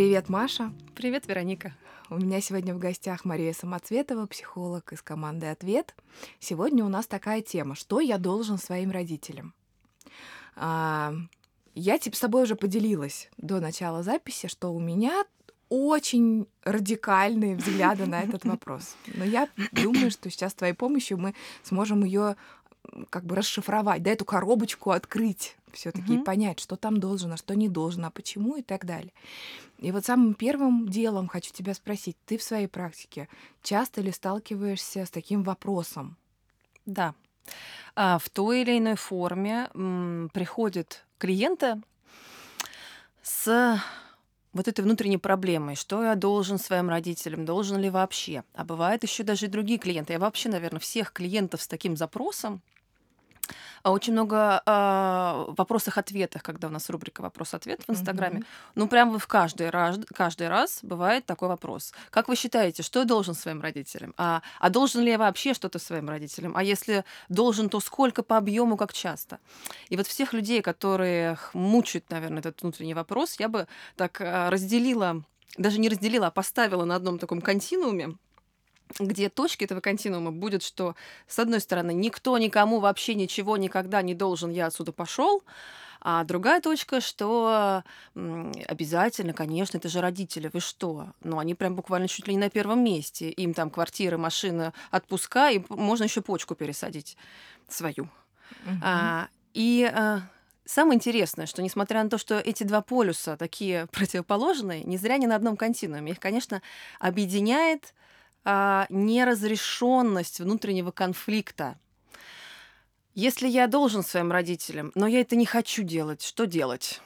Привет, Маша. Привет, Вероника. У меня сегодня в гостях Мария Самоцветова, психолог из команды «Ответ». Сегодня у нас такая тема «Что я должен своим родителям?». А, я типа с тобой уже поделилась до начала записи, что у меня очень радикальные взгляды на этот вопрос. Но я думаю, что сейчас с твоей помощью мы сможем ее как бы расшифровать, да, эту коробочку открыть все-таки и понять, что там должен, а что не должен, а почему и так далее. И вот самым первым делом хочу тебя спросить, ты в своей практике часто ли сталкиваешься с таким вопросом? Да. А, в той или иной форме приходят клиенты с вот этой внутренней проблемой, что я должен своим родителям, должен ли вообще. А бывают еще даже и другие клиенты. Я вообще, наверное, всех клиентов с таким запросом очень много а, вопросах-ответах, когда у нас рубрика «Вопрос-ответ» в Инстаграме. Mm-hmm. Ну, прям в каждый раз, каждый раз бывает такой вопрос. Как вы считаете, что я должен своим родителям? А, а должен ли я вообще что-то своим родителям? А если должен, то сколько по объему, как часто? И вот всех людей, которые мучают, наверное, этот внутренний вопрос, я бы так а, разделила, даже не разделила, а поставила на одном таком континууме где точки этого континуума будет, что, с одной стороны, никто никому вообще ничего никогда не должен, я отсюда пошел, а другая точка, что обязательно, конечно, это же родители, вы что? Ну, они прям буквально чуть ли не на первом месте. Им там квартиры, машины, отпуска, и можно еще почку пересадить свою. Угу. А, и а, Самое интересное, что несмотря на то, что эти два полюса такие противоположные, не зря они на одном континууме. Их, конечно, объединяет а, неразрешенность внутреннего конфликта. Если я должен своим родителям, но я это не хочу делать, что делать?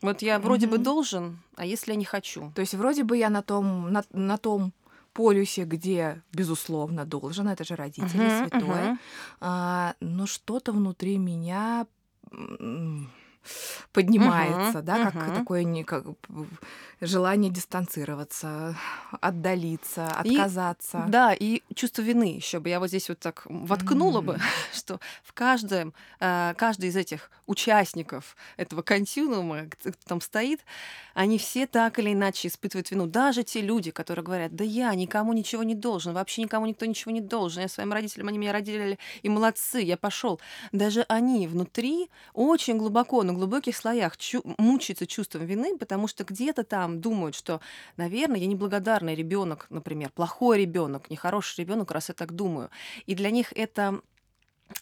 Вот я вроде mm-hmm. бы должен, а если я не хочу? То есть вроде бы я на том, на, на том полюсе, где, безусловно, должен, это же родители, uh-huh, святое, uh-huh. а, но что-то внутри меня поднимается, uh-huh, да, как uh-huh. такое не, как, желание дистанцироваться, отдалиться, отказаться. И, да, и чувство вины еще бы я вот здесь вот так воткнула mm. бы, что в каждом, э, каждый из этих участников этого континуума, кто там стоит, они все так или иначе испытывают вину. Даже те люди, которые говорят, да я никому ничего не должен, вообще никому никто ничего не должен, я своим родителям, они меня родили, и молодцы, я пошел. Даже они внутри очень глубоко, на глубоких слоях чу- мучаются чувством вины, потому что где-то там думают, что, наверное, я неблагодарный ребенок, например, плохой ребенок, нехороший ребенок, раз я так думаю. И для них это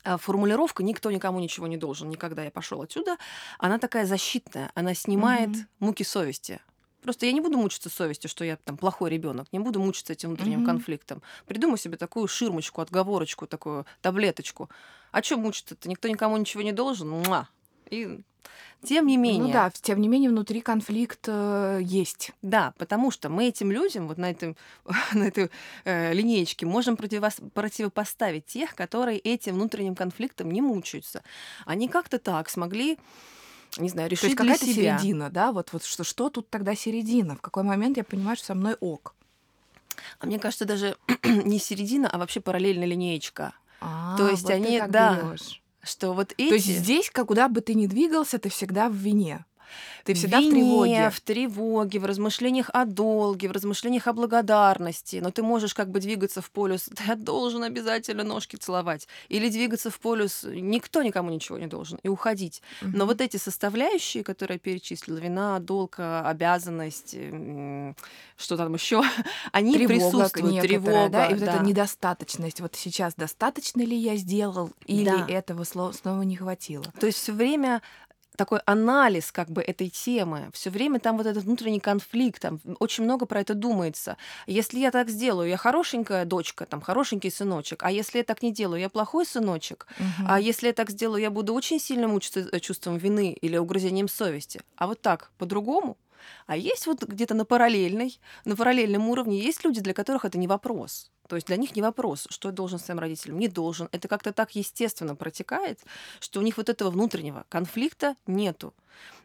а, формулировка «никто никому ничего не должен, никогда я пошел отсюда», она такая защитная, она снимает mm-hmm. муки совести. Просто я не буду мучиться совестью, что я там плохой ребенок, не буду мучиться этим внутренним mm-hmm. конфликтом. Придумаю себе такую ширмочку, отговорочку, такую таблеточку. А что мучиться-то? Никто никому ничего не должен. Муа! И тем не менее. Ну да, тем не менее внутри конфликт э, есть. Да, потому что мы этим людям вот на, этом, на этой э, линеечке можем противос, противопоставить тех, которые этим внутренним конфликтом не мучаются. Они как-то так смогли не знаю, решить То есть какая-то середина, да? Вот, вот что, что тут тогда середина? В какой момент я понимаю, что со мной ок? А мне кажется, даже не середина, а вообще параллельная линеечка. А, То есть вот они, да, берешь что вот эти... То есть здесь, куда бы ты ни двигался, ты всегда в вине. Ты всегда в, вине, в тревоге. в тревоге, в размышлениях о долге, в размышлениях о благодарности. Но ты можешь как бы двигаться в полюс «я должен обязательно ножки целовать». Или двигаться в полюс «никто никому ничего не должен» и уходить. Угу. Но вот эти составляющие, которые я перечислила, вина, долг, обязанность, что там еще, они тревога присутствуют. Тревога, да? И вот да. эта недостаточность. Вот сейчас достаточно ли я сделал, или да. этого снова не хватило? То есть все время такой анализ как бы этой темы. Все время там вот этот внутренний конфликт, там очень много про это думается. Если я так сделаю, я хорошенькая дочка, там хорошенький сыночек, а если я так не делаю, я плохой сыночек, угу. а если я так сделаю, я буду очень сильно мучиться э, чувством вины или угрызением совести. А вот так, по-другому. А есть вот где-то на параллельной, на параллельном уровне есть люди, для которых это не вопрос. То есть для них не вопрос, что я должен своим родителям, не должен. Это как-то так естественно протекает, что у них вот этого внутреннего конфликта нету.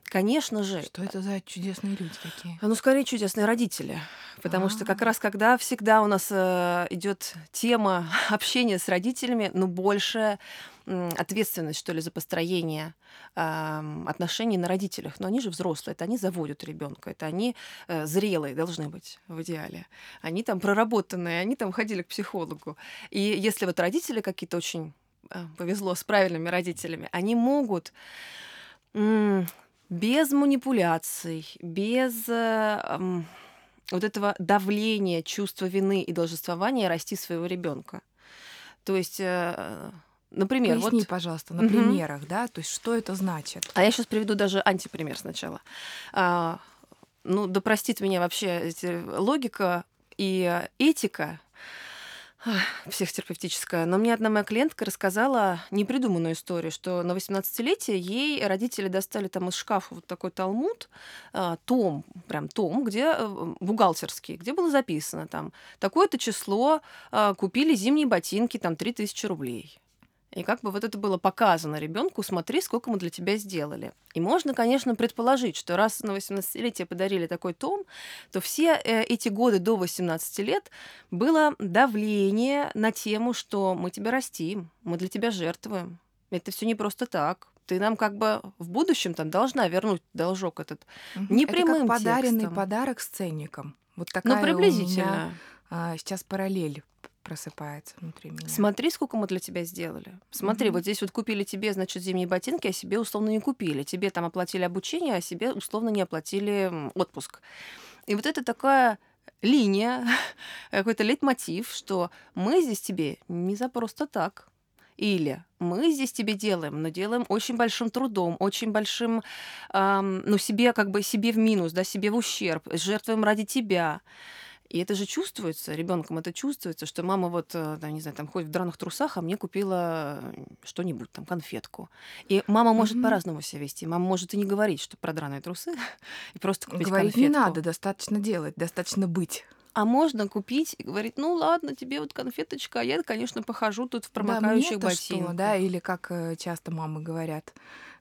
Конечно же. Что это за чудесные люди такие? Ну, скорее, чудесные родители. Потому что как раз когда всегда у нас э, идет тема общения с родителями, ну, больше ответственность, что ли, за построение э, отношений на родителях. Но они же взрослые, это они заводят ребенка, это они э, зрелые должны быть в идеале. Они там проработанные, они там ходили к психологу. И если вот родители какие-то очень э, повезло с правильными родителями, они могут без манипуляций, без э, вот этого давления, чувства вины и должествования расти своего ребенка. То есть, э, например, Поясни, вот... пожалуйста, на угу. примерах, да, то есть что это значит? А я сейчас приведу даже антипример сначала. А, ну, да простит меня вообще логика и этика психотерапевтическая. Но мне одна моя клиентка рассказала непридуманную историю, что на 18-летие ей родители достали там из шкафа вот такой талмуд, а, том, прям том, где э, бухгалтерский, где было записано там, такое-то число а, купили зимние ботинки, там 3000 рублей. И как бы вот это было показано ребенку, смотри, сколько мы для тебя сделали. И можно, конечно, предположить, что раз на 18-летие подарили такой том, то все э, эти годы до 18 лет было давление на тему, что мы тебя растим, мы для тебя жертвуем. Это все не просто так. Ты нам как бы в будущем там должна вернуть должок этот угу. непрямым Это как подаренный текстом. подарок с ценником. Вот ну, такая ну, приблизительно. у меня а, сейчас параллель просыпается внутри меня. Смотри, сколько мы для тебя сделали. Смотри, mm-hmm. вот здесь вот купили тебе, значит, зимние ботинки, а себе условно не купили. Тебе там оплатили обучение, а себе условно не оплатили отпуск. И вот это такая линия, какой-то лейтмотив, что мы здесь тебе не за просто так. Или мы здесь тебе делаем, но делаем очень большим трудом, очень большим, эм, ну, себе как бы себе в минус, да, себе в ущерб, жертвуем ради тебя. И это же чувствуется, ребенком это чувствуется, что мама вот, э, там, не знаю, там ходит в драных трусах, а мне купила что-нибудь, там, конфетку. И мама может mm-hmm. по-разному себя вести. Мама может и не говорить, что про драные трусы, и просто купить Говорить конфетку. не надо, достаточно делать, достаточно быть. А можно купить и говорить, ну ладно, тебе вот конфеточка, а я, конечно, похожу тут в промокающих да, ботинках. Что, да, или как э, часто мамы говорят,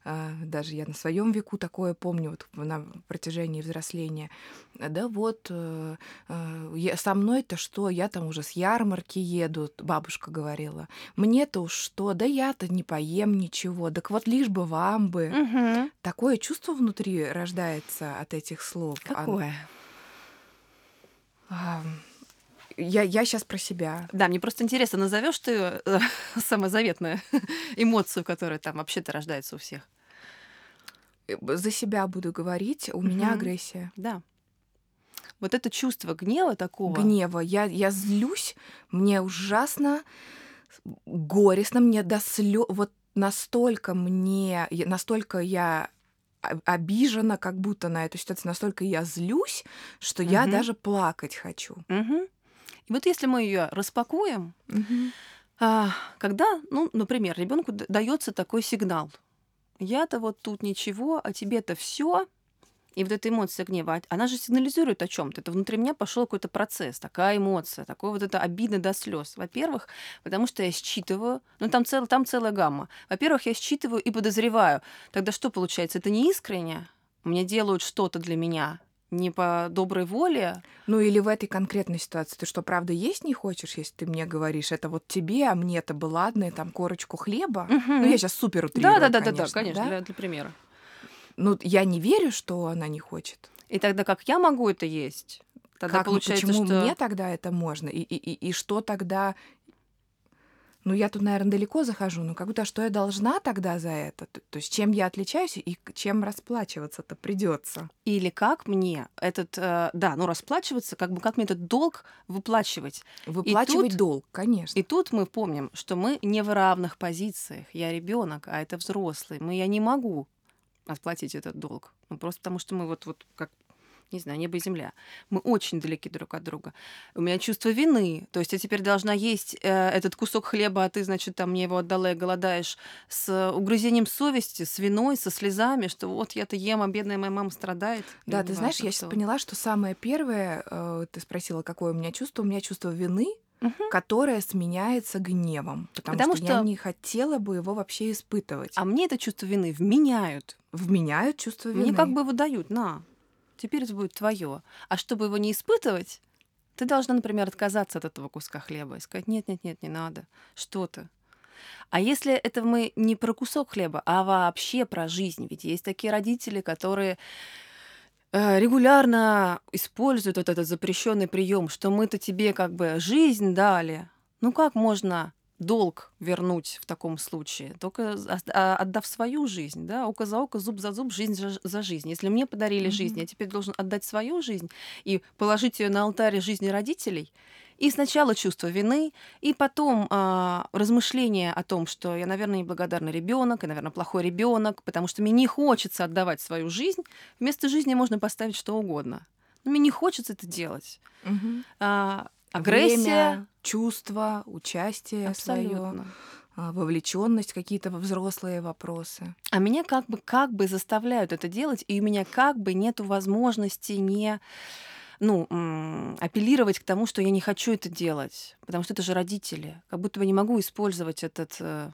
даже я на своем веку такое помню вот на протяжении взросления. Да вот, э, э, со мной-то что, я там уже с ярмарки еду, бабушка говорила. Мне-то уж что, да я-то не поем ничего, так вот лишь бы вам бы. Угу. Такое чувство внутри рождается от этих слов. Какое? А, я, я сейчас про себя. Да, мне просто интересно, назовешь ты э, самозаветную эмоцию, которая там вообще-то рождается у всех? Э, за себя буду говорить, у меня агрессия. Да. Вот это чувство гнева такого. Гнева. Я, я злюсь, мне ужасно горестно, мне до слез. Вот настолько мне, настолько я обижена как будто на эту ситуацию, настолько я злюсь, что угу. я даже плакать хочу. Угу. И вот если мы ее распакуем, угу. а, когда, ну, например, ребенку дается такой сигнал, я-то вот тут ничего, а тебе-то все. И вот эта эмоция гнева, она же сигнализирует о чем-то. Это внутри меня пошел какой-то процесс, такая эмоция, такое вот это обидно до слез. Во-первых, потому что я считываю, ну там, цел, там целая гамма. Во-первых, я считываю и подозреваю. Тогда что получается? Это не искренне. Мне делают что-то для меня, не по доброй воле. Ну или в этой конкретной ситуации ты что, правда, есть не хочешь, если ты мне говоришь, это вот тебе, а мне-то бы ладно, и там корочку хлеба? Угу. Ну я сейчас супер утрирую, Да, да, да, да, конечно, да? Для, для примера. Ну я не верю, что она не хочет. И тогда как я могу это есть? Тогда как, получается, почему что... мне тогда это можно? И, и, и, и что тогда ну, я тут, наверное, далеко захожу, но как будто а что я должна тогда за это? То есть чем я отличаюсь и чем расплачиваться-то придется? Или как мне этот, э, да, ну, расплачиваться, как бы как мне этот долг выплачивать? Выплачивать тут, долг, конечно. И тут мы помним, что мы не в равных позициях. Я ребенок, а это взрослый. Мы, я не могу отплатить этот долг. Ну, просто потому что мы вот, вот как не знаю, небо и земля. Мы очень далеки друг от друга. У меня чувство вины. То есть я теперь должна есть э, этот кусок хлеба, а ты, значит, там мне его отдала и голодаешь с угрызением совести, с виной, со слезами, что вот я-то ем, а бедная моя мама страдает. Да, ты знаешь, я сейчас поняла, что самое первое, э, ты спросила, какое у меня чувство, у меня чувство вины, Мгм. которое сменяется гневом, потому, Потому что, я что- не хотела бы его вообще испытывать. А мне это чувство вины вменяют. Вменяют чувство вины. Мне как бы его дают, на, теперь это будет твое. А чтобы его не испытывать, ты должна, например, отказаться от этого куска хлеба и сказать, нет, нет, нет, не надо, что ты. А если это мы не про кусок хлеба, а вообще про жизнь, ведь есть такие родители, которые э, регулярно используют вот этот запрещенный прием, что мы-то тебе как бы жизнь дали. Ну как можно долг вернуть в таком случае? Только а, отдав свою жизнь, да, око за око, зуб за зуб, жизнь за, жизнь. Если мне подарили жизнь, Мгм. я теперь должен отдать свою жизнь и положить ее на алтарь жизни родителей. И сначала чувство вины, и потом а, размышление о том, что я, наверное, неблагодарный ребенок, и, наверное, плохой ребенок, потому что мне не хочется отдавать свою жизнь. Вместо жизни можно поставить что угодно. Но мне не хочется это делать. Мгм. А, агрессия. Время, чувство, участие свое, Абсолютно. вовлеченность какие-то взрослые вопросы. А меня как бы, как бы заставляют это делать, и у меня как бы нет возможности не ну, апеллировать к тому, что я не хочу это делать, потому что это же родители. Как будто бы не могу использовать этот, э,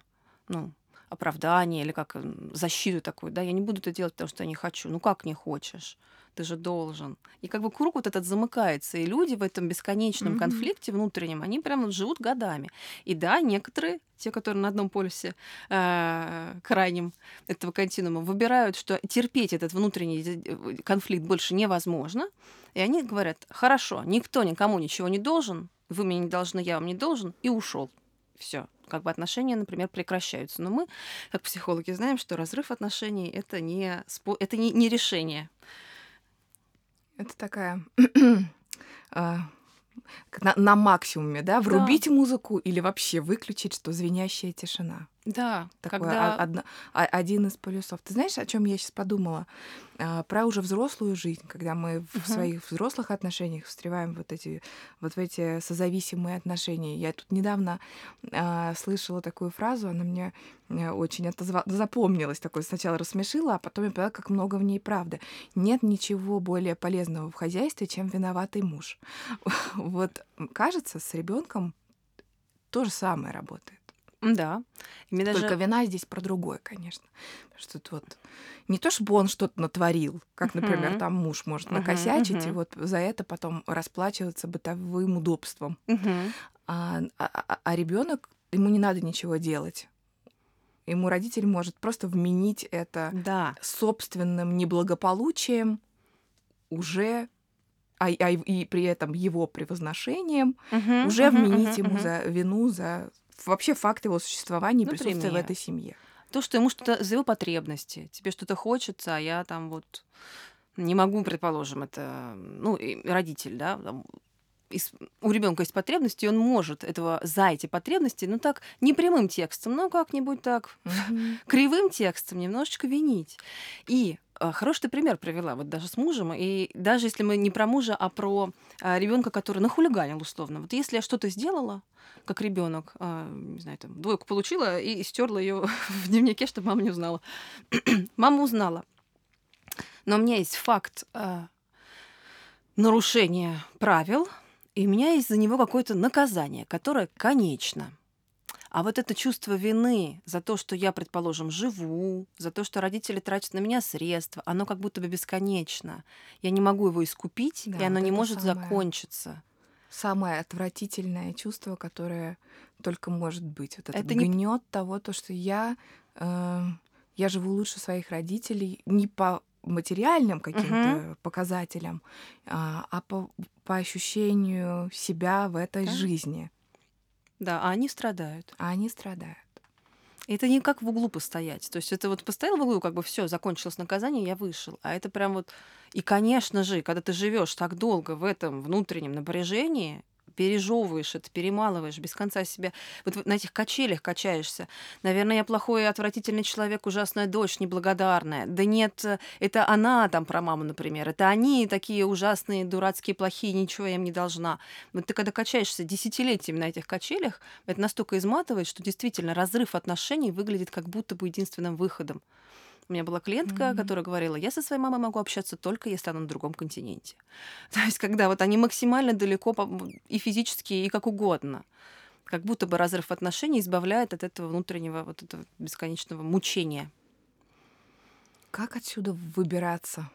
ну, оправдание или как защиту такую, да, я не буду это делать, потому что я не хочу. Ну как не хочешь? Ты же должен. И как бы круг вот этот замыкается, и люди в этом бесконечном Мгм. конфликте внутреннем, они прям вот живут годами. И да, некоторые, те, которые на одном полюсе э, крайнем этого континуума, выбирают, что терпеть этот внутренний конфликт больше невозможно, и они говорят, хорошо, никто никому ничего не должен, вы мне не должны, я вам не должен, и ушел. Все. Как бы отношения, например, прекращаются. Но мы, как психологи, знаем, что разрыв отношений это не, спо- это не, не решение. Это такая а, на, на максимуме, да, врубить музыку или вообще выключить, что звенящая тишина. Да, Такое когда... одно- один из полюсов. Ты знаешь, о чем я сейчас подумала? А, про уже взрослую жизнь, когда мы в Мгм. своих взрослых отношениях встреваем вот эти вот в эти созависимые отношения. Я тут недавно а, слышала такую фразу, она мне э, очень отозва- запомнилась, такой сначала рассмешила, а потом я поняла, как много в ней правды. Нет ничего более полезного в хозяйстве, чем виноватый муж. Вот кажется, с ребенком то же самое работает. Да. И мне даже... Только вина здесь про другое, конечно. Потому что тут вот не то, чтобы он что-то натворил, как, например, там муж может накосячить, и вот за это потом расплачиваться бытовым удобством. Мгм. А, а, ребенок, ему не надо ничего делать. Ему родитель может просто вменить это Да. собственным неблагополучием уже, а, а и при этом его превозношением Мгм, уже мгм, вменить мгм, ему мгм. за вину, за вообще факт его существования и присутствия в этой семье. То, что ему что-то за его потребности. Тебе что-то хочется, а я там вот не могу, предположим, это, ну, родитель, да, там, из- у ребенка есть потребности, и он может этого за эти потребности, ну так, не прямым текстом, но как-нибудь так, кривым текстом немножечко винить. И хороший ты пример привела, вот даже с мужем, и даже если мы не про мужа, а про ребенка, который нахулиганил условно. Вот если я что-то сделала, как ребенок, не знаю, там, двойку получила и стерла ее в дневнике, чтобы мама не узнала. мама узнала. Но у меня есть факт а, нарушения правил, и у меня есть за него какое-то наказание, которое конечно. А вот это чувство вины за то, что я, предположим, живу, за то, что родители тратят на меня средства, оно как будто бы бесконечно. Я не могу его искупить, Да, и оно вот не может самое. закончиться. Самое отвратительное чувство, которое только может быть. Вот этот Это не- гнет того, то, что я, э, я живу лучше своих родителей не по материальным каким-то показателям, а, а по, по ощущению себя в этой Да. жизни. Да, а они страдают. А они страдают. Это не как в углу постоять. То есть это вот постоял в углу, как бы все, закончилось наказание, я вышел. А это прям вот... И, конечно же, когда ты живешь так долго в этом внутреннем напряжении, пережевываешь это, перемалываешь, без конца себя... Вот на этих качелях качаешься. Наверное, я плохой и отвратительный человек, ужасная дочь, неблагодарная. Да нет, это она там про маму, например. Это они такие ужасные, дурацкие, плохие, ничего я им не должна. Вот ты когда качаешься десятилетиями на этих качелях, это настолько изматывает, что действительно разрыв отношений выглядит как будто бы единственным выходом. У меня была клиентка, Мгм. которая говорила, я со своей мамой могу общаться только если она на другом континенте. То есть, когда вот они максимально далеко и физически, и как угодно. Как будто бы разрыв отношений избавляет от этого внутреннего вот этого бесконечного мучения. Как отсюда выбираться?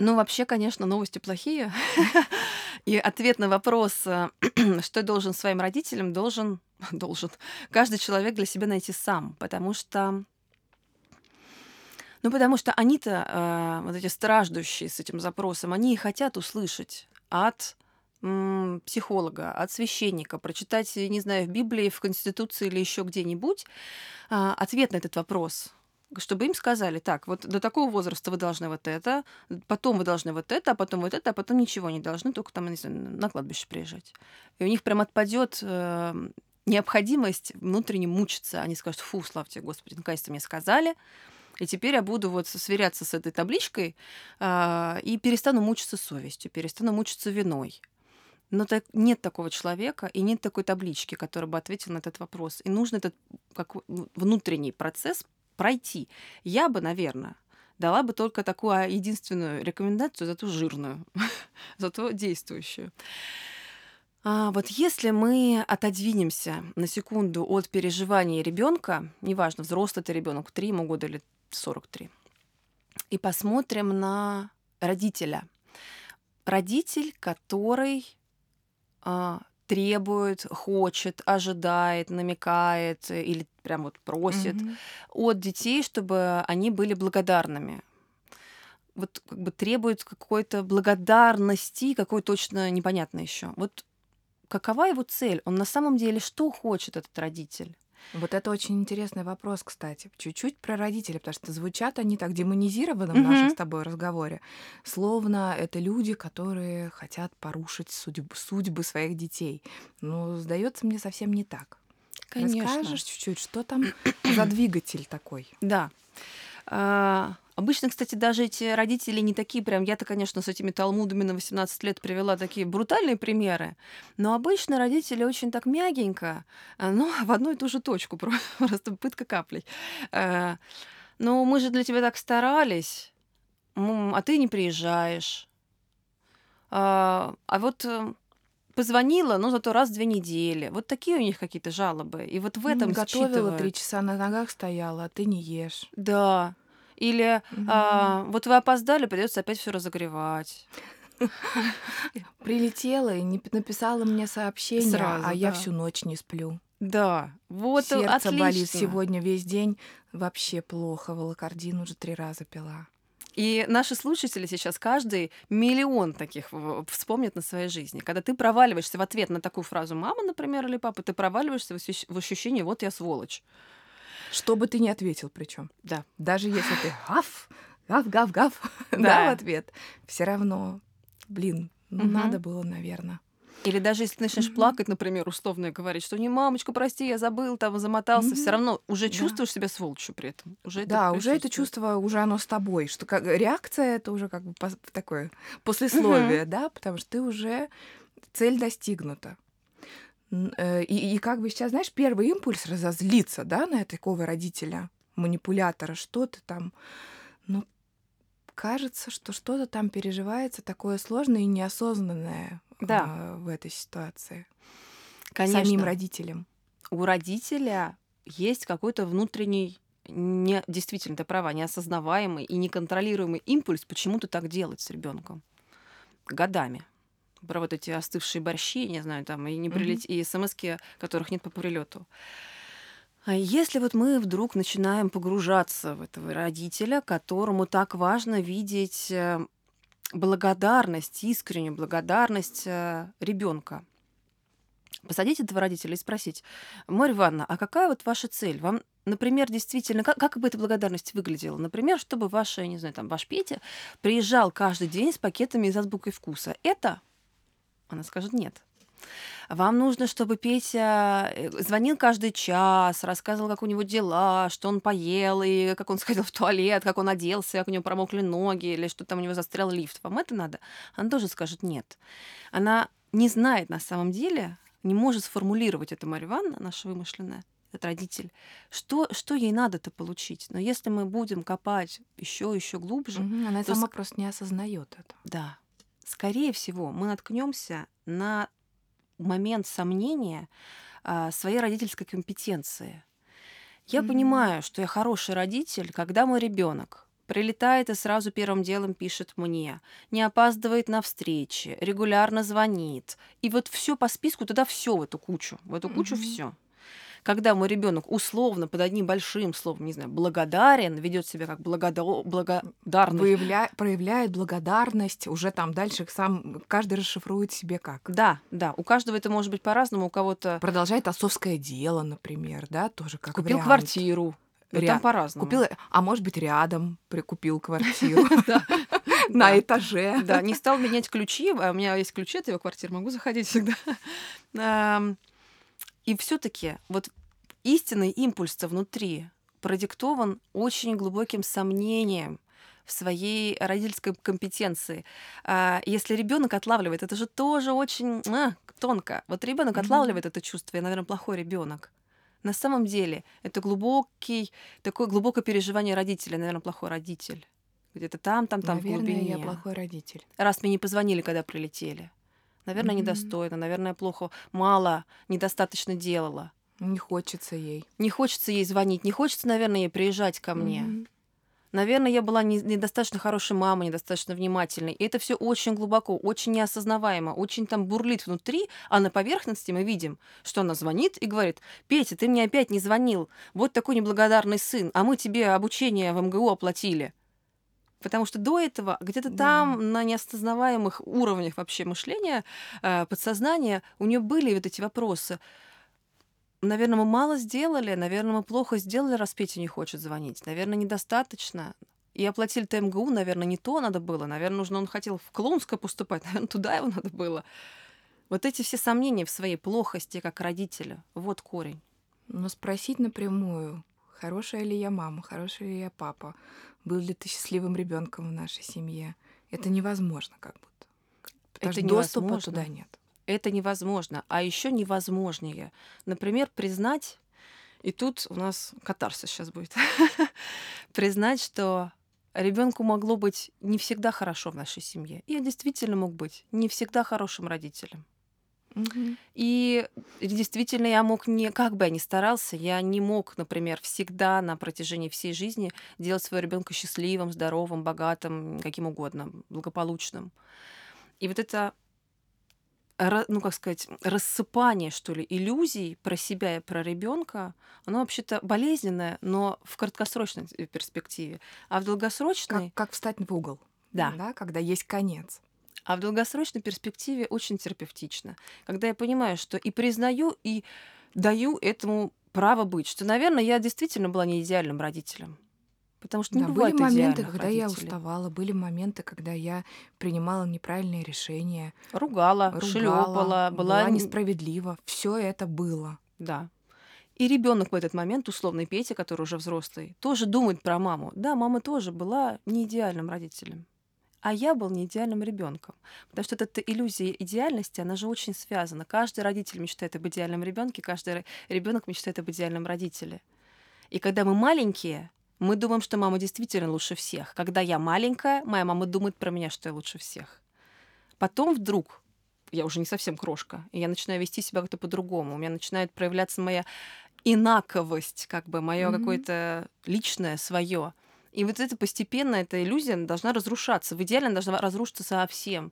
Ну, вообще, конечно, новости плохие. И ответ на вопрос, э, что я должен своим родителям, должен, должен каждый человек для себя найти сам. Потому что, ну, потому что они-то, э, вот эти страждущие с этим запросом, они и хотят услышать от психолога, от священника, прочитать, не знаю, в Библии, в Конституции или еще где-нибудь а, ответ на этот вопрос чтобы им сказали, так, вот до такого возраста вы должны вот это, потом вы должны вот это, а потом вот это, а потом ничего не должны, только там, не знаю, на кладбище приезжать. И у них прям отпадет э, необходимость внутренне мучиться. Они скажут, фу, слава тебе, Господи, наконец-то мне сказали, и теперь я буду вот сверяться с этой табличкой э, и перестану мучиться совестью, перестану мучиться виной. Но так, нет такого человека и нет такой таблички, которая бы ответила на этот вопрос. И нужно этот как внутренний процесс пройти. Я бы, наверное, дала бы только такую а, единственную рекомендацию, зато жирную, зато действующую. А вот если мы отодвинемся на секунду от переживания ребенка, неважно, взрослый это ребенок, 3 ему года или 43, и посмотрим на родителя. Родитель, который а, требует, хочет, ожидает, намекает или прям вот просит Мгм. от детей, чтобы они были благодарными. Вот как бы требует какой-то благодарности, какой точно непонятно еще. Вот какова его цель? Он на самом деле что хочет этот родитель? Вот это очень интересный вопрос, кстати. Чуть-чуть про родителей, потому что звучат они так демонизированно в нашем с тобой разговоре. Словно это люди, которые хотят порушить судьб- судьбы своих детей. Но сдается мне совсем не так. Расскажешь чуть-чуть, что там за двигатель такой? Да. А, обычно, кстати, даже эти родители не такие прям... Я-то, конечно, с этими талмудами на 18 лет привела такие брутальные примеры, но обычно родители очень так мягенько, а, ну, в одну и ту же точку, про- просто пытка каплей. А, Ну, мы же для тебя так старались, а ты не приезжаешь. А а вот э, позвонила, но зато раз в две недели. Вот такие у них какие-то жалобы. И вот в М, этом Готовила считывают. три часа на ногах стояла, а ты не ешь. Да. Или Мгм. а, вот вы опоздали, придется опять все разогревать. Прилетела и не написала мне сообщение, Сразу, а я да. всю ночь не сплю. Да, вот Сердце болит отлично. сегодня весь день. Вообще плохо. Волокордин уже три раза пила. И наши слушатели сейчас каждый миллион таких в- вспомнят на своей жизни. Когда ты проваливаешься в ответ на такую фразу «мама», например, или «папа», ты проваливаешься в ощущение «вот я сволочь». Что бы ты ни ответил, причем. Да. Даже если ты гав, гав, гав, гав, да, Да. в ответ, все равно, блин, ну, Мгм. надо было, наверное. Или даже если ты начнешь Мгм. плакать, например, условно говорить, что не мамочка, прости, я забыл, там замотался, все Мгм. равно уже Да. чувствуешь себя сволочью при этом. Уже это Да, уже это чувство, уже оно с тобой, что как реакция это уже как бы такое послесловие, да, потому что ты уже цель достигнута. Э, И, и как бы сейчас, знаешь, первый импульс разозлиться, да, на такого родителя, манипулятора, что ты там, ну, кажется, что что-то там переживается такое сложное и неосознанное Да. а, в этой ситуации Конечно. самим родителям. у родителя есть какой-то внутренний не, действительно, ты права, неосознаваемый и неконтролируемый импульс почему-то так делать с ребенком годами. Про вот эти остывшие борщи, не знаю, там, и не Мгм. прилеть, и смс которых нет по прилету. А если вот мы вдруг начинаем погружаться в этого родителя, которому так важно видеть э, благодарность, искреннюю благодарность ребенка, посадить этого родителя и спросить, Марья Ивановна, а какая вот ваша цель? Вам, например, действительно, как, как бы эта благодарность выглядела? Например, чтобы ваш, я не знаю, там, ваш Петя приезжал каждый день с пакетами из азбукой вкуса. Это? Она скажет нет. Вам нужно, чтобы Петя э, звонил каждый час, рассказывал, как у него дела, что он поел, и как он сходил в туалет, как он оделся, как у него промокли ноги, или что там у него застрял лифт. Вам это надо? Она тоже скажет нет. Она не знает на самом деле, не может сформулировать это Марья Ивановна, наша вымышленная, этот родитель, что, что ей надо-то получить. Но если мы будем копать еще еще глубже, Мгм, Она то сама ск- просто не осознает это. да, скорее всего, мы наткнемся на момент сомнения а, своей родительской компетенции. Я Мгм. понимаю, что я хороший родитель, когда мой ребенок прилетает и сразу первым делом пишет мне, не опаздывает на встречи, регулярно звонит. И вот все по списку, туда все в эту кучу, в эту кучу Мгм. все. Когда мой ребенок условно под одним большим словом, не знаю, благодарен, ведет себя как благодо- благодарный Выявля- проявляет благодарность, уже там дальше сам каждый расшифрует себе как. Да, да. У каждого это может быть по-разному. У кого-то Продолжает отцовское дело, например, да, тоже как купил вариант. квартиру. Ну, Ря- там по-разному. Купил, а может быть, рядом прикупил квартиру на этаже. Да, не стал менять ключи. А у меня есть ключи от его квартиры, могу заходить всегда. И все-таки вот истинный импульс-то внутри продиктован очень глубоким сомнением в своей родительской компетенции. А, Если ребенок отлавливает, это же тоже очень а, тонко. Вот ребенок Мгм. отлавливает это чувство, я, наверное, плохой ребенок. На самом деле это глубокий, такое глубокое переживание родителя, наверное, плохой родитель. Где-то там, там, там в Наверное, глубине. я плохой родитель. Раз мне не позвонили, когда прилетели. Наверное, Мгм. недостойно, наверное, плохо, мало, недостаточно делала. Не хочется ей. Не хочется ей звонить, не хочется, наверное, ей приезжать ко мне. Мгм. Наверное, я была не- недостаточно хорошей мамой, недостаточно внимательной. И это все очень глубоко, очень неосознаваемо, очень там бурлит внутри, а на поверхности мы видим, что она звонит и говорит, Петя, ты мне опять не звонил, вот такой неблагодарный сын, а мы тебе обучение в МГУ оплатили. Потому что до этого где-то Да. там на неосознаваемых уровнях вообще мышления, э, подсознания у нее были вот эти вопросы. Наверное, мы мало сделали, наверное, мы плохо сделали, раз Петя не хочет звонить. Наверное, недостаточно. И оплатили ТМГУ, наверное, не то надо было. Наверное, нужно он хотел в Клоунское поступать, наверное, туда его надо было. Вот эти все сомнения в своей плохости как родителя, вот корень. Но спросить напрямую, хорошая ли я мама, хороший ли я папа, был ли ты счастливым ребенком в нашей семье, это невозможно как будто. Потому Это что доступа невозможно. туда нет. Это невозможно. А еще невозможнее, например, признать, и тут у нас катарсис сейчас будет, признать, что ребенку могло быть не всегда хорошо в нашей семье. И я действительно мог быть не всегда хорошим родителем. Мгм. И действительно, я мог не, как бы я ни старался, я не мог, например, всегда на протяжении всей жизни делать своего ребенка счастливым, здоровым, богатым, каким угодно, благополучным. И вот это, ну как сказать, рассыпание, что ли, иллюзий про себя и про ребенка, оно вообще-то болезненное, но в краткосрочной перспективе. А в долгосрочной, Как, как встать в угол, да, когда есть конец. А в долгосрочной перспективе очень терапевтично, когда я понимаю, что и признаю, и даю этому право быть, что, наверное, я действительно была не идеальным родителем. Потому что не Да, были бывает моменты, идеальных когда я родителей. уставала, были моменты, когда я принимала неправильные решения, Ругала, ругала, шлепала, была... была несправедлива. Все это было. Да. И ребенок в этот момент, условный Петя, который уже взрослый, тоже думает про маму. Да, мама тоже была не идеальным родителем. А я был не идеальным ребенком. Потому что эта иллюзия идеальности, она же очень связана. Каждый родитель мечтает об идеальном ребенке, каждый ребенок мечтает об идеальном родителе. И когда мы маленькие, мы думаем, что мама действительно лучше всех. Когда я маленькая, моя мама думает про меня, что я лучше всех. Потом вдруг я уже не совсем крошка, и я начинаю вести себя как-то по-другому. У меня начинает проявляться моя инаковость, как бы мое Мгм. какое-то личное свое. И вот это постепенно, эта иллюзия должна разрушаться. В идеале она должна разрушиться совсем.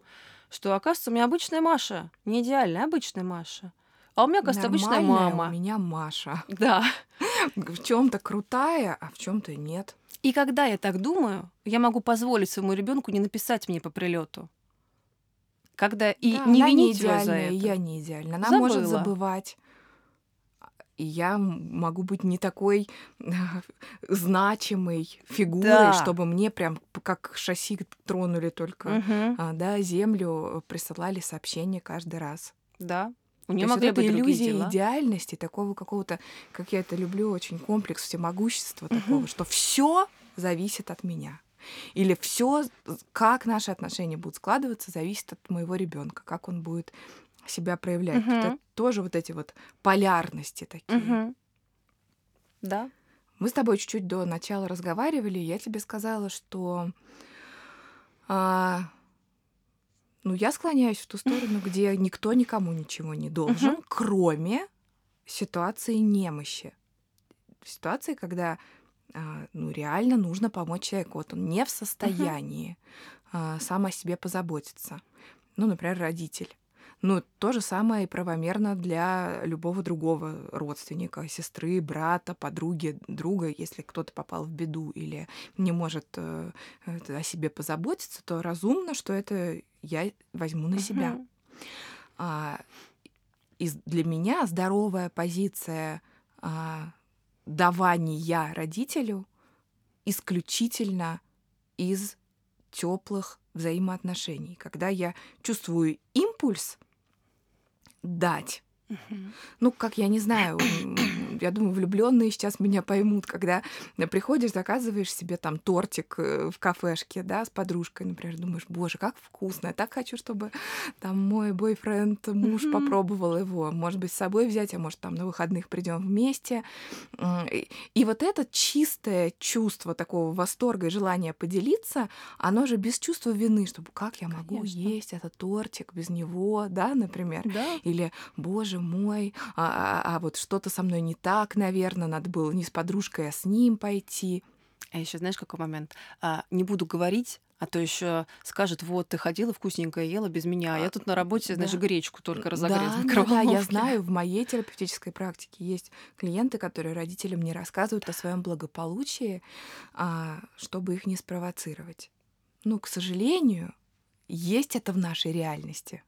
Что, оказывается, у меня обычная Маша, не идеальная, обычная Маша. А у меня, обычная Нормальная мама. У меня Маша. Да. В чем-то крутая, а в чем-то нет. И когда я так думаю, я могу позволить своему ребенку не написать мне по прилету. Когда и Да, не винить не её за идеальная, это. я не идеальна. Она может Забыла. забывать. И я могу быть не такой значимой фигурой, Да. чтобы мне прям как шасси тронули только, а, да, землю, присылали сообщения каждый раз. Да. У нее вот могли эта быть иллюзия дела. идеальности, такого какого-то, как я это люблю, очень комплекс всемогущества такого, Мгм. что все зависит от меня. Или все, как наши отношения будут складываться, зависит от моего ребенка, как он будет себя проявлять. Мгм. Это тоже вот эти вот полярности такие. Мгм. Да. Мы с тобой чуть-чуть до начала разговаривали, я тебе сказала, что а, ну, я склоняюсь в ту сторону, где никто никому ничего не должен, кроме ситуации немощи. Ситуации, когда а, ну, реально нужно помочь человеку. Вот он не в состоянии а, сам о себе позаботиться. Ну, например, родитель. Ну, то же самое и правомерно для любого другого родственника, сестры, брата, подруги, друга. Если кто-то попал в беду или не может э, о себе позаботиться, то разумно, что это я возьму на себя. А, и для меня здоровая позиция а, давания родителю исключительно из теплых взаимоотношений, когда я чувствую импульс дать. Ну, как я не знаю, я думаю, влюбленные сейчас меня поймут, когда приходишь, заказываешь себе там тортик э, в кафешке, да, с подружкой, например, думаешь, боже, как вкусно, я так хочу, чтобы там мой бойфренд, муж mm-hmm. попробовал его, может быть, с собой взять, а может, там на выходных придем вместе. И вот это чистое чувство такого восторга и желания поделиться, оно же без чувства вины, чтобы как я могу Конечно. есть этот тортик без него, да, например, да. или, боже мой, а, а, а вот что-то со мной не так, наверное, надо было не с подружкой, а с ним пойти. А еще знаешь, какой момент? А, не буду говорить, а то еще скажет, вот, ты ходила вкусненькое, ела без меня, а я тут на работе, знаешь, да. гречку только разогрела да, да, да, я знаю, в моей терапевтической практике есть клиенты, которые родителям не рассказывают о своем благополучии, а, чтобы их не спровоцировать. Ну, к сожалению, есть это в нашей реальности.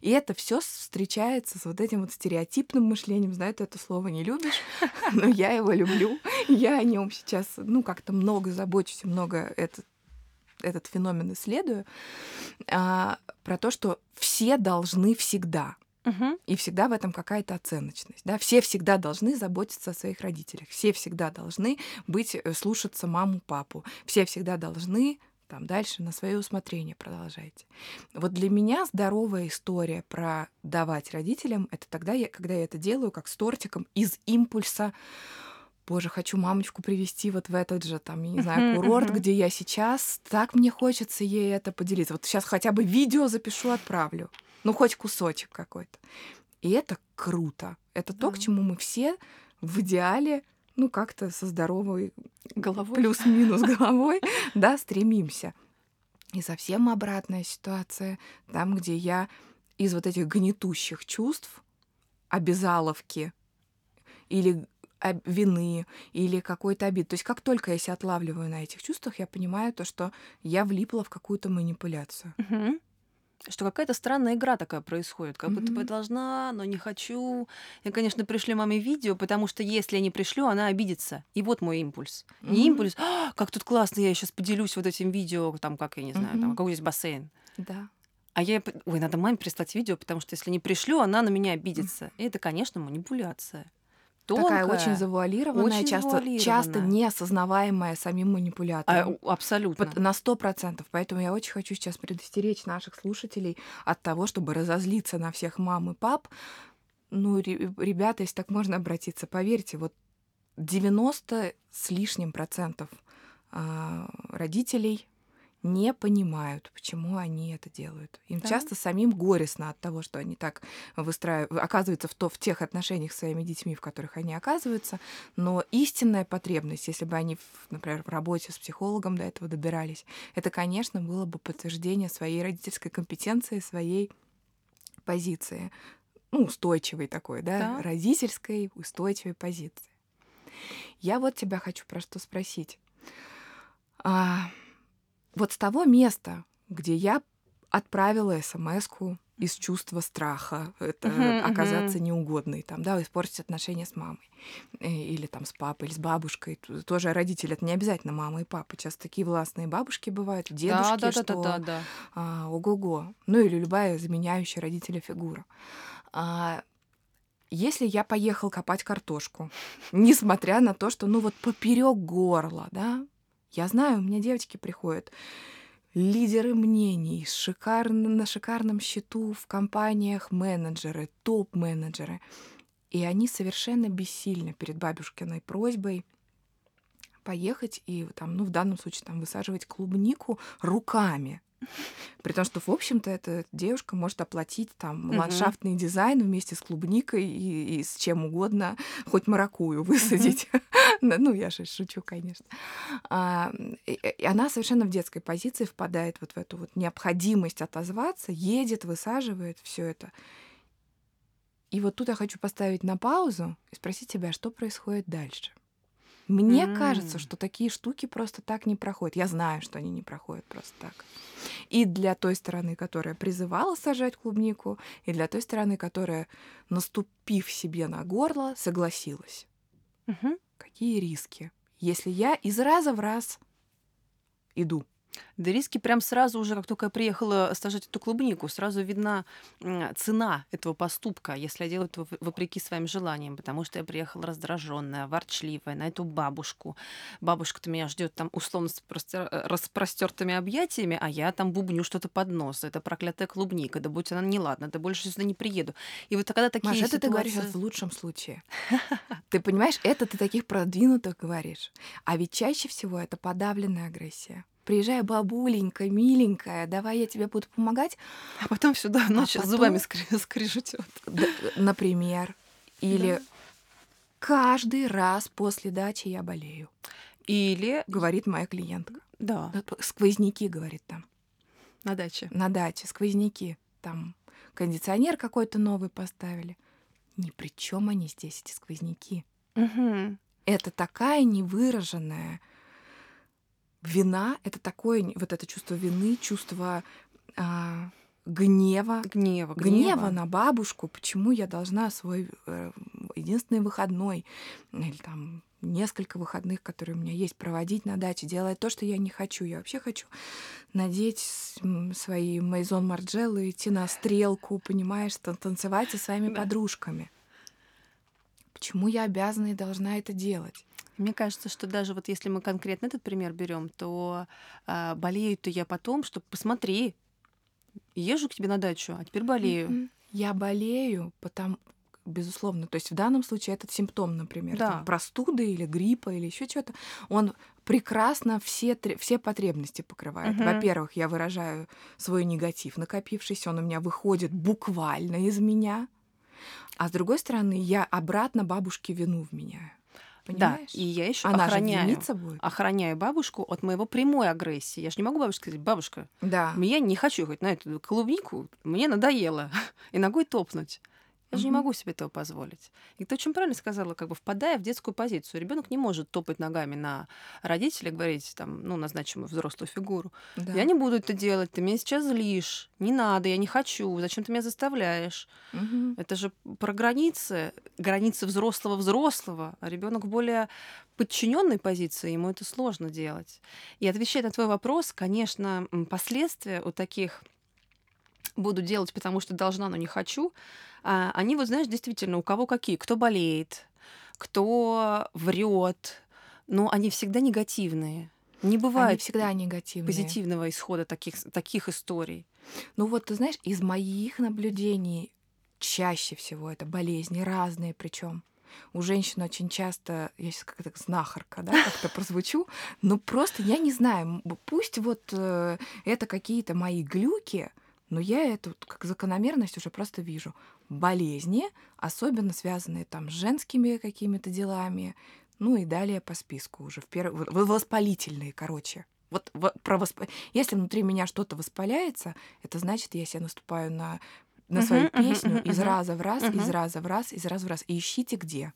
И это все встречается с вот этим вот стереотипным мышлением. Знаю, ты это слово не любишь, но я его люблю. Я о нем сейчас, ну, как-то много забочусь, много этот, этот феномен исследую. А, про то, что все должны всегда. И всегда в этом какая-то оценочность. Да? Все всегда должны заботиться о своих родителях. Все всегда должны быть, э, слушаться маму, папу. Все всегда должны там дальше на свое усмотрение продолжайте. Вот для меня здоровая история про давать родителям это тогда, я, когда я это делаю как с тортиком из импульса боже, хочу мамочку привести вот в этот же, там, я не знаю, курорт, где я сейчас, так мне хочется ей это поделиться. Вот сейчас хотя бы видео запишу, отправлю. Ну, хоть кусочек какой-то. И это круто. Это то, к чему мы все в идеале ну, как-то со здоровой головой, плюс-минус головой, да, стремимся. И совсем обратная ситуация, там, где я из вот этих гнетущих чувств, обязаловки или вины или какой-то обид. То есть как только я себя отлавливаю на этих чувствах, я понимаю то, что я влипла в какую-то манипуляцию. Угу что какая-то странная игра такая происходит, как будто бы должна, но не хочу. Я, конечно, пришлю маме видео, потому что если я не пришлю, она обидится. И вот мой импульс. Не импульс, «А, как тут классно, я сейчас поделюсь вот этим видео, там, как, я не знаю, там, какой здесь бассейн. Да. А я, ой, надо маме прислать видео, потому что если не пришлю, она на меня обидится. И это, конечно, манипуляция тонкая, такая очень завуалированная, очень часто, завуалированная. часто неосознаваемая самим манипулятором. А, абсолютно. На сто процентов. Поэтому я очень хочу сейчас предостеречь наших слушателей от того, чтобы разозлиться на всех мам и пап. Ну, ребята, если так можно обратиться, поверьте, вот 90 с лишним процентов а, родителей не понимают, почему они это делают. Им да. часто самим горестно от того, что они так выстраивают, оказываются в, то, в тех отношениях с своими детьми, в которых они оказываются. Но истинная потребность, если бы они, например, в работе с психологом до этого добирались, это, конечно, было бы подтверждение своей родительской компетенции, своей позиции. Ну, устойчивой такой, да, да. родительской устойчивой позиции. Я вот тебя хочу про что спросить. А, вот с того места, где я отправила смс из чувства страха, это uh-huh, оказаться uh-huh. неугодной, там, да, испортить отношения с мамой, э, или там с папой, или с бабушкой. Тоже родители, это не обязательно мама и папа. Часто такие властные бабушки бывают, дедушки, да, да, что... Да, да, да, А, ого-го. Ну или любая заменяющая родителя фигура. А, если я поехал копать картошку, несмотря на то, что, ну вот поперек горла, да, я знаю, у меня девочки приходят, лидеры мнений, шикарно, на шикарном счету в компаниях менеджеры, топ-менеджеры. И они совершенно бессильны перед бабушкиной просьбой поехать и там, ну, в данном случае, там, высаживать клубнику руками. При том, что, в общем-то, эта девушка может оплатить там Мгм. ландшафтный дизайн вместе с клубникой и, и с чем угодно, хоть маракую высадить. Да, Ну, я же шучу, конечно. А, и- и она совершенно в детской позиции впадает вот в эту вот необходимость отозваться, едет, высаживает все это. И вот тут я хочу поставить на паузу и спросить тебя, что происходит дальше. Мне М. кажется, что такие штуки просто так не проходят. Я знаю, что они не проходят просто так. И для той стороны, которая призывала сажать клубнику, и для той стороны, которая, наступив себе на горло, согласилась. Мгм. Какие риски, если я из раза в раз иду? Да риски прям сразу уже, как только я приехала сажать эту клубнику, сразу видна цена этого поступка, если я делаю это вопреки своим желаниям, потому что я приехала раздраженная, ворчливая на эту бабушку. Бабушка-то меня ждет там условно с э, распростертыми объятиями, а я там бубню что-то под нос. Это проклятая клубника, да будь она неладна, да больше сюда не приеду. И вот когда такие Маша, это ты говоришь ситуации- в лучшем случае. Ты понимаешь, это ты таких продвинутых говоришь. А ведь чаще всего это подавленная агрессия. Приезжай, бабуленька, миленькая, давай я тебе буду помогать. А потом сюда ночью потом- зубами скрежетет. Например. Или Да. каждый раз после дачи я болею, Или, говорит моя клиентка. да, Сквозняки, говорит там. на даче. На даче сквозняки. Там кондиционер какой-то новый поставили. Ни при чем они здесь, эти сквозняки. Мгм. это такая невыраженная вина, это такое вот это чувство вины, чувство а, гнева, Гнева, гнева на бабушку, почему я должна свой э, единственный выходной или там несколько выходных, которые у меня есть, проводить на даче, делать то, что я не хочу. Я вообще хочу надеть свои Мейзон Марджеллы, идти на стрелку, понимаешь, тан- танцевать со своими Да. подружками. Почему я обязана и должна это делать? Мне кажется, что даже вот если мы конкретно этот пример берем, то а, болею-то я потом, что посмотри, езжу к тебе на дачу, а теперь болею. Я болею, потому безусловно, то есть в данном случае этот симптом, например, там, Да. простуды или гриппа или еще чего-то, он прекрасно все, все потребности покрывает. Мгм. Во-первых, я выражаю свой негатив накопившийся, он у меня выходит буквально из меня, а с другой стороны, я обратно бабушке вину вменяю. Да, Понимаешь? и я еще Она охраняю, будет. охраняю бабушку от моего прямой агрессии. Я же не могу бабушке сказать, бабушка, Да. я не хочу хоть на эту клубнику, мне надоело, и ногой топнуть. Я же не могу себе этого позволить. И ты очень правильно сказала, как бы впадая в детскую позицию. Ребенок не может топать ногами на родителя, говорить, там, ну, назначимую взрослую фигуру. да. Я не буду это делать, ты меня сейчас злишь, не надо, я не хочу, зачем ты меня заставляешь? Мгм. Это же про границы, границы взрослого-взрослого. А ребенок в более подчиненной позиции, ему это сложно делать. И отвечая на твой вопрос, конечно, последствия у таких буду делать, потому что должна, но не хочу. А, Они, вот знаешь, действительно, у кого какие, кто болеет, кто врет, но они всегда негативные. Не Они бывает всегда негативные. позитивного исхода таких, таких историй. Ну вот, ты знаешь, из моих наблюдений чаще всего это болезни разные, причем у женщин очень часто, я сейчас как-то знахарка, да, как-то прозвучу, но просто я не знаю, пусть вот э, это какие-то мои глюки, но я эту вот как закономерность уже просто вижу. Болезни, особенно связанные там с женскими какими-то делами, ну и далее по списку уже, в перв... воспалительные, короче. Вот в- про восп- если внутри меня что-то воспаляется, это значит, я себе наступаю на, на свою мгм, песню мгм, из раза в раз, из Мгм. раза в раз, из раза в раз. И ищите где.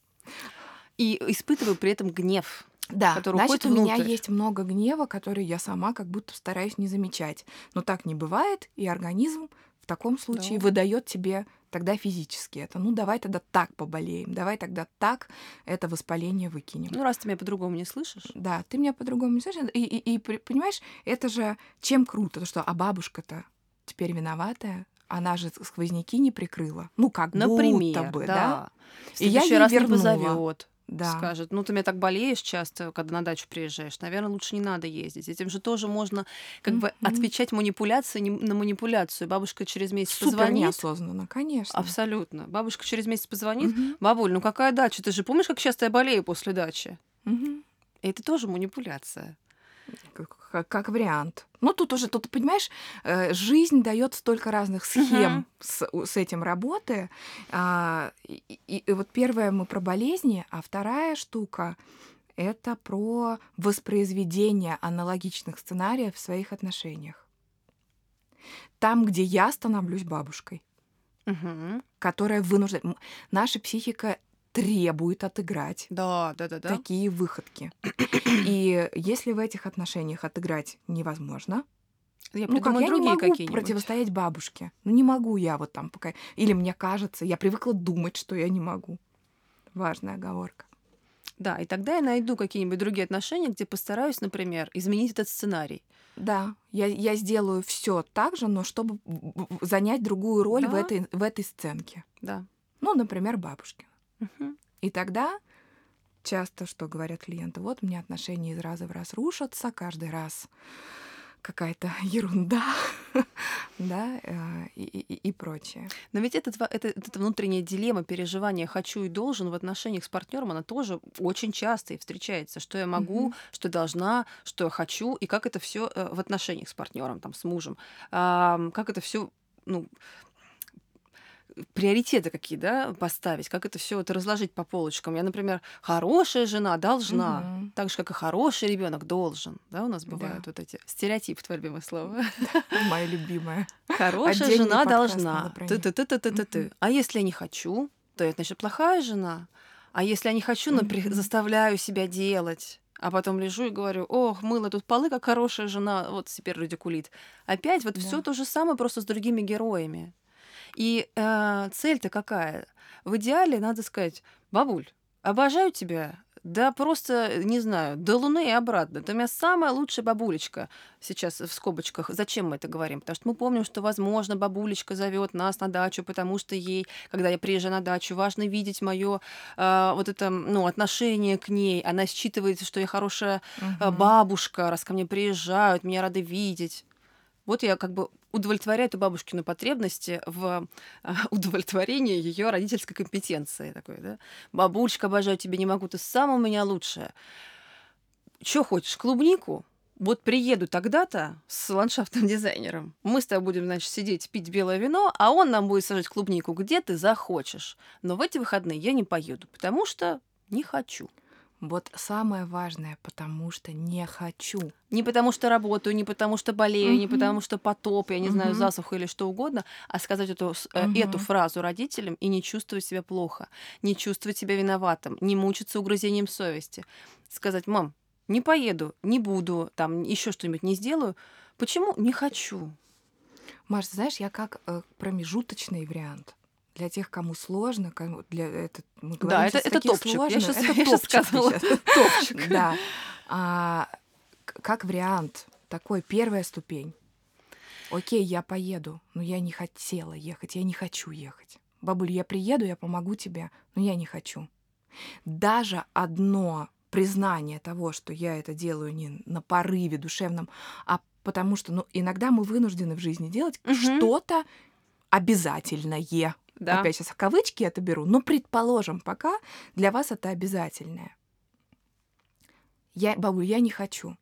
И испытываю при этом гнев. Да, который значит, уходит у меня внутрь. есть много гнева, который я сама как будто стараюсь не замечать. Но так не бывает, и организм в таком случае Да. выдает тебе тогда физически это. Ну, давай тогда так поболеем, давай тогда так это воспаление выкинем. Ну, раз ты меня по-другому не слышишь. Да, ты меня по-другому не слышишь. И, и- и понимаешь, это же чем круто, то что, а бабушка-то теперь виноватая, она же сквозняки не прикрыла. Ну, как Например, будто бы, да? да. И я ей раз вернула. не позовет. Да. скажет, ну ты меня так болеешь часто, когда на дачу приезжаешь, наверное, лучше не надо ездить. Этим же тоже можно как бы Мгм. отвечать манипуляцией не- на манипуляцию. Бабушка через месяц Супер позвонит. неосознанно, конечно. Абсолютно. Бабушка через месяц позвонит. Мгм. Бабуль, ну какая дача? Ты же помнишь, как часто я болею после дачи? И это тоже манипуляция. Как, как- вариант. Ну, тут уже, тут, понимаешь, э, жизнь дает столько разных схем Мгм. с, с этим работы. А, и, и- и вот первое мы про болезни, а вторая штука это про воспроизведение аналогичных сценариев в своих отношениях. Там, где я становлюсь бабушкой, Мгм. которая вынуждена... Наша психика требует отыграть Да, да, да, да. такие выходки. И если в этих отношениях отыграть невозможно, Я ну как, я не могу противостоять бабушке. Ну не могу я вот там пока... Или мне кажется, я привыкла думать, что я не могу. Важная оговорка. Да, и тогда я найду какие-нибудь другие отношения, где постараюсь, например, изменить этот сценарий. Да, я, я сделаю все так же, но чтобы в- в- занять другую роль в, Да. этой, в этой сценке. Да. Ну, например, бабушки. И тогда часто, что говорят клиенты, вот меня отношения из раза в раз рушатся, каждый раз какая-то ерунда, да, э, и, и- и прочее. Но ведь это, эта внутренняя дилемма переживания «хочу и должен» в отношениях с партнером, она тоже очень часто и встречается. Что я могу, что должна, что я хочу, и как это все в отношениях с партнером, там, с мужем. Как это все, ну, приоритеты какие, да, поставить, как это все это разложить по полочкам. Я, например, хорошая жена должна, Мгм. так же, как и хороший ребенок должен. Да, у нас Да. бывают вот эти стереотипы, твое любимое слово. Моя любимая. Хорошая Отдельный жена должна. Ты, ты, ты, ты, ты, ты, ты. А если я не хочу, то это значит плохая жена. А если я не хочу, но при- заставляю себя делать. А потом лежу и говорю, ох, мыла тут полы, как хорошая жена, вот теперь радикулит. Опять вот все Да. то же самое, просто с другими героями. И э, цель-то какая? В идеале надо сказать, бабуль, обожаю тебя, да просто, не знаю, до Луны и обратно. Ты у меня самая лучшая бабулечка. Сейчас в скобочках. Зачем мы это говорим? Потому что мы помним, что, возможно, бабулечка зовет нас на дачу, потому что ей, когда я приезжаю на дачу, важно видеть мое вот это ну, отношение к ней. Она считывает, что я хорошая а, Мгм. бабушка, раз ко мне приезжают, меня рады видеть. Вот я как бы удовлетворяю эту бабушкину потребности в а, удовлетворении ее родительской компетенции. Такой, да? Бабулечка, обожаю тебя, не могу, ты самая у меня лучшая. Че хочешь, клубнику? Вот приеду тогда-то с ландшафтным дизайнером. Мы с тобой будем, значит, сидеть, пить белое вино, а он нам будет сажать клубнику, где ты захочешь. Но в эти выходные я не поеду, потому что не хочу. Вот самое важное, потому что не хочу. Не потому что работаю, не потому что болею, не Мгм. потому что потоп, я не знаю, Мгм. засуха или что угодно, а сказать эту, Мгм. эту фразу родителям и не чувствовать себя плохо, не чувствовать себя виноватым, не мучиться угрызением совести. Сказать, мам, не поеду, не буду, там еще что-нибудь не сделаю. Почему? Не хочу. Маш, знаешь, я как э, промежуточный вариант. Для тех, кому сложно, кому для это мы говорим Да, это, это топчик. Я сложных- сейчас это я топчик ты сказала. Топчик. Да. А, как вариант, такой первая ступень. Окей, я поеду, но я не хотела ехать, я не хочу ехать. Бабуль, я приеду, я помогу тебе, но я не хочу. Даже одно признание того, что я это делаю не на порыве душевном, а потому что ну, иногда мы вынуждены в жизни делать Мгм. что-то обязательное. Да. Опять сейчас в кавычки это беру, но предположим, пока для вас это обязательное. Я, бабуль, я не хочу.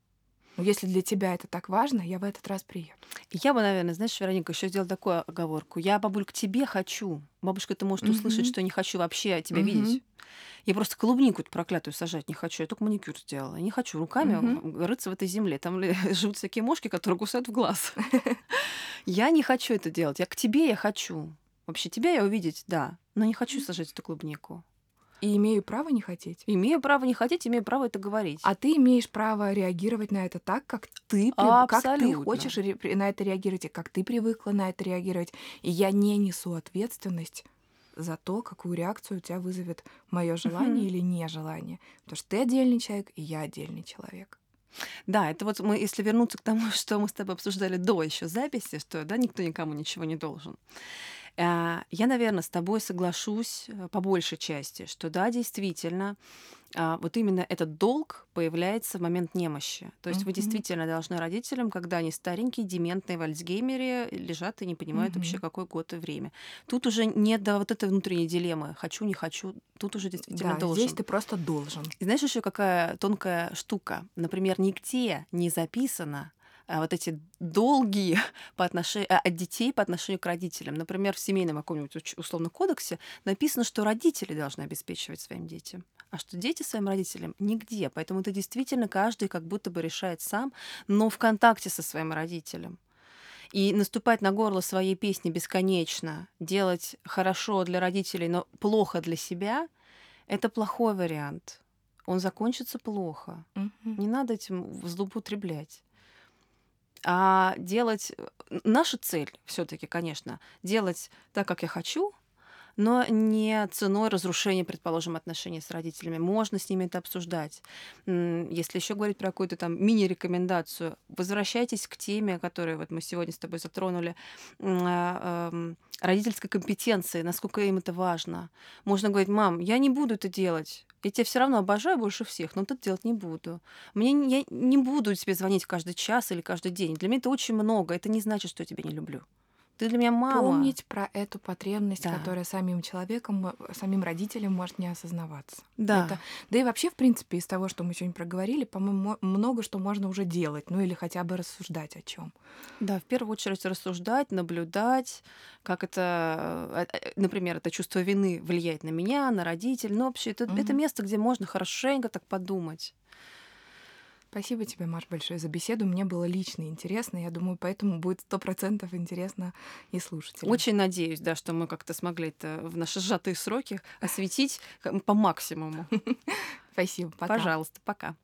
Но если для тебя это так важно, я в этот раз приеду. Я бы, наверное, знаешь, Вероника, еще сделала такую оговорку. Я, бабуль, к тебе хочу. Бабушка, ты может услышать, Мгм. что не хочу вообще тебя Мгм. видеть. Я просто клубнику эту проклятую сажать не хочу. Я только маникюр сделала. Я не хочу руками в- рыться в этой земле. Там живут всякие мошки, которые кусают в глаз. Я не хочу это делать. Я к тебе я хочу. Вообще тебя я увидеть, да. Но не хочу сажать эту клубнику. И имею право не хотеть. Имею право не хотеть, имею право это говорить. А ты имеешь право реагировать на это так, как ты, прив- как ты хочешь на это реагировать, и как ты привыкла на это реагировать. И я не несу ответственность за то, какую реакцию у тебя вызовет мое желание Мгм. или нежелание. Потому что ты отдельный человек, и я отдельный человек. Да, это вот мы, если вернуться к тому, что мы с тобой обсуждали до еще записи, что да, никто никому ничего не должен. А, я, наверное, с тобой соглашусь э, по большей части, что да, действительно, а, вот именно этот долг появляется в момент немощи. То есть вы Мгм. действительно должны родителям, когда они старенькие, дементные в Альцгеймере, лежат и не понимают вообще, Мгм. какой год и время. Тут уже нет до вот этой внутренней дилеммы «хочу, не хочу». Тут уже действительно Да, должен. здесь ты просто должен. И знаешь еще какая тонкая штука? Например, нигде не записано вот эти долги по отношению, от детей по отношению к родителям. Например, в семейном каком-нибудь условном кодексе написано, что родители должны обеспечивать своим детям, а что дети своим родителям нигде. Поэтому это действительно каждый как будто бы решает сам, но в контакте со своим родителем. И наступать на горло своей песни бесконечно, делать хорошо для родителей, но плохо для себя, это плохой вариант. Он закончится плохо. Мгм. Не надо этим злоупотреблять. А делать... э, Наша цель все таки конечно, делать так, как я хочу, но не ценой разрушения, предположим, отношений с родителями. Можно с ними это обсуждать. Если еще говорить про какую-то там мини-рекомендацию, возвращайтесь к теме, которую вот мы сегодня с тобой затронули, а, эм, родительской компетенции, насколько им это важно. Можно говорить, мам, я не буду это делать. Я тебя все равно обожаю больше всех, но это делать не буду. Мне я не буду тебе звонить каждый час или каждый день. Для меня это очень много. Это не значит, что я тебя не люблю. Ты для меня мама. Помнить про эту потребность, Да. которая самим человеком, э, самим родителям может не осознаваться. Да. Это- да и вообще, в принципе, из того, что мы сегодня проговорили, по-моему, мо- много что можно уже делать, ну или хотя бы рассуждать о чем. Да, в первую очередь рассуждать, наблюдать, как это, э, э, например, это чувство вины влияет на меня, на родителей. Ну, вообще, это, это Мгм. место, где можно хорошенько так подумать. Спасибо тебе, Маш, большое за беседу. Мне было лично интересно. Я думаю, поэтому будет сто процентов интересно и слушателям. Очень надеюсь, да, что мы как-то смогли это в наши сжатые сроки осветить по максимуму. Спасибо. Пока. Пожалуйста, пока.